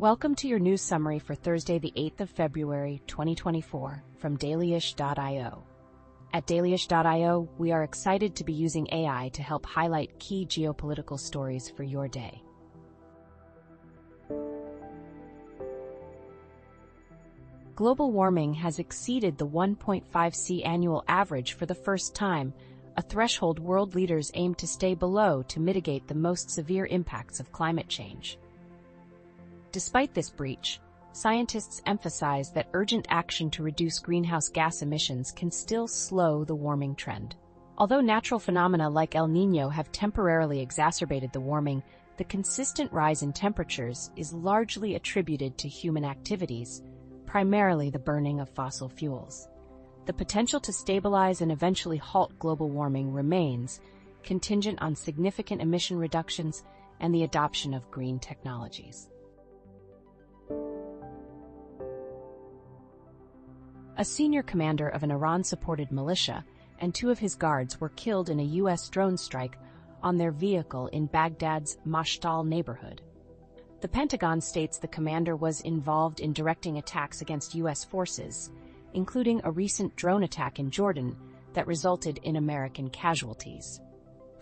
Welcome to your news summary for Thursday, the 8th of February, 2024, from dailyish.io. At dailyish.io, we are excited to be using AI to help highlight key geopolitical stories for your day. Global warming has exceeded the 1.5C annual average for the first time, a threshold world leaders aim to stay below to mitigate the most severe impacts of climate change. Despite this breach, scientists emphasize that urgent action to reduce greenhouse gas emissions can still slow the warming trend. Although natural phenomena like El Niño have temporarily exacerbated the warming, the consistent rise in temperatures is largely attributed to human activities, primarily the burning of fossil fuels the potential to stabilize and eventually halt global warming remains, contingent on significant emission reductions and the adoption of green technologies. A senior commander of an Iran-supported militia and two of his guards were killed in a U.S. drone strike on their vehicle in Baghdad's Mashtal neighborhood. The Pentagon states the commander was involved in directing attacks against U.S. forces, including a recent drone attack in Jordan that resulted in American casualties.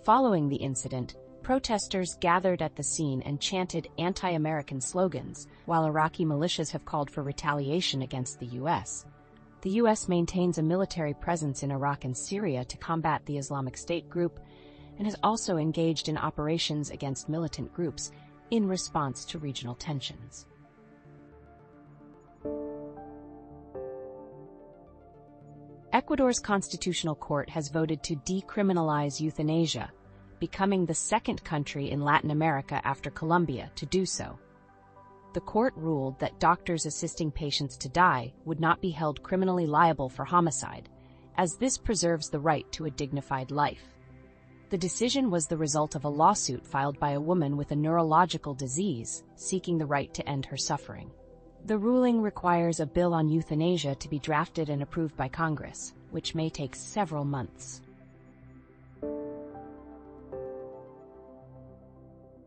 Following the incident, protesters gathered at the scene and chanted anti-American slogans, while Iraqi militias have called for retaliation against the U.S. The U.S. maintains a military presence in Iraq and Syria to combat the Islamic State group and has also engaged in operations against militant groups in response to regional tensions. Ecuador's constitutional court has voted to decriminalize euthanasia, becoming the second country in Latin America after Colombia to do so. The court ruled that doctors assisting patients to die would not be held criminally liable for homicide, as this preserves the right to a dignified life. The decision was the result of a lawsuit filed by a woman with a neurological disease seeking the right to end her suffering. The ruling requires a bill on euthanasia to be drafted and approved by Congress, which may take several months.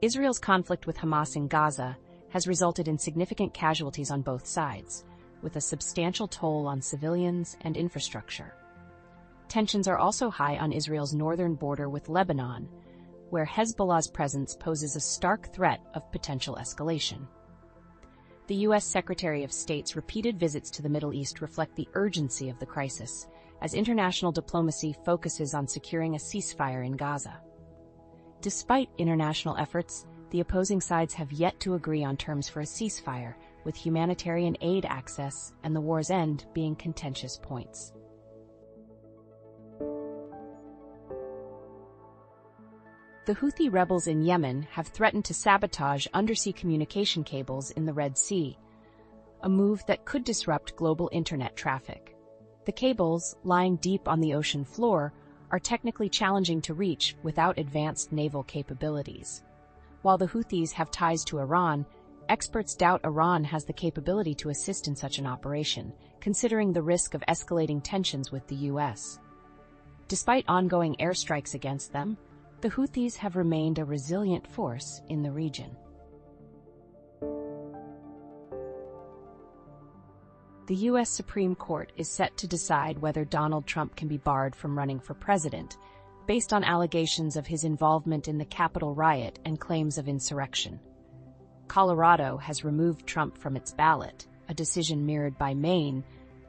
Israel's conflict with Hamas in Gaza has resulted in significant casualties on both sides, with a substantial toll on civilians and infrastructure. Tensions are also high on Israel's northern border with Lebanon, where Hezbollah's presence poses a stark threat of potential escalation the U.S. Secretary of State's repeated visits to the Middle East reflect the urgency of the crisis, as international diplomacy focuses on securing a ceasefire in Gaza. Despite international efforts, the opposing sides have yet to agree on terms for a ceasefire, with humanitarian aid access and the war's end being contentious points. The Houthi rebels in Yemen have threatened to sabotage undersea communication cables in the Red Sea, a move that could disrupt global internet traffic. The cables, lying deep on the ocean floor, are technically challenging to reach without advanced naval capabilities. While the Houthis have ties to Iran, experts doubt Iran has the capability to assist in such an operation, considering the risk of escalating tensions with the U.S. Despite ongoing airstrikes against them, the Houthis have remained a resilient force in the region. The U.S. Supreme Court is set to decide whether Donald Trump can be barred from running for president, based on allegations of his involvement in the Capitol riot and claims of insurrection. Colorado has removed Trump from its ballot, a decision mirrored by Maine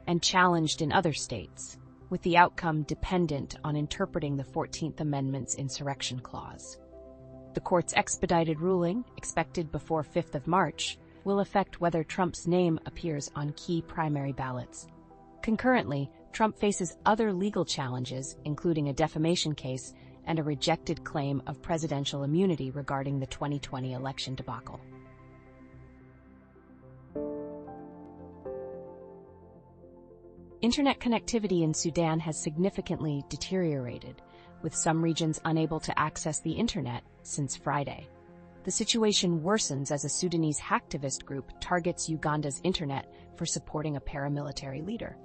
and challenged in other states with the outcome dependent on interpreting the 14th Amendment's insurrection clause. The court's expedited ruling, expected before 5th of March, will affect whether Trump's name appears on key primary ballots. Concurrently, Trump faces other legal challenges, including a defamation case and a rejected claim of presidential immunity regarding the 2020 election debacle. Internet connectivity in Sudan has significantly deteriorated, with some regions unable to access the internet since Friday. The situation worsens as a Sudanese hacktivist group targets Uganda's internet for supporting a paramilitary leader.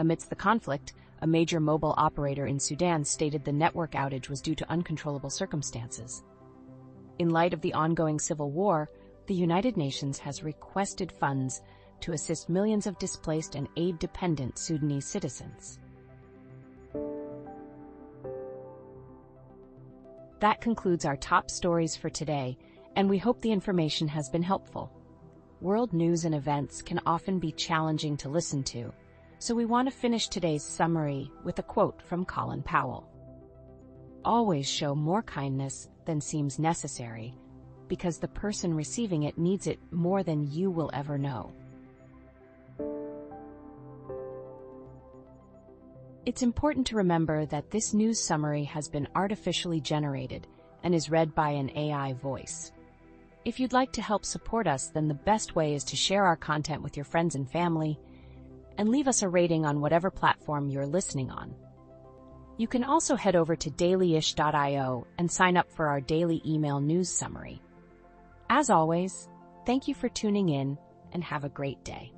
Amidst the conflict, a major mobile operator in Sudan stated the network outage was due to uncontrollable circumstances. In light of the ongoing civil war, the United Nations has requested funds to assist millions of displaced and aid-dependent Sudanese citizens. That concludes our top stories for today, and we hope the information has been helpful. World news and events can often be challenging to listen to, so we want to finish today's summary with a quote from Colin Powell. Always show more kindness than seems necessary, because the person receiving it needs it more than you will ever know. It's important to remember that this news summary has been artificially generated and is read by an AI voice. If you'd like to help support us, then the best way is to share our content with your friends and family and leave us a rating on whatever platform you're listening on. You can also head over to dailyish.io and sign up for our daily email news summary. As always, thank you for tuning in and have a great day.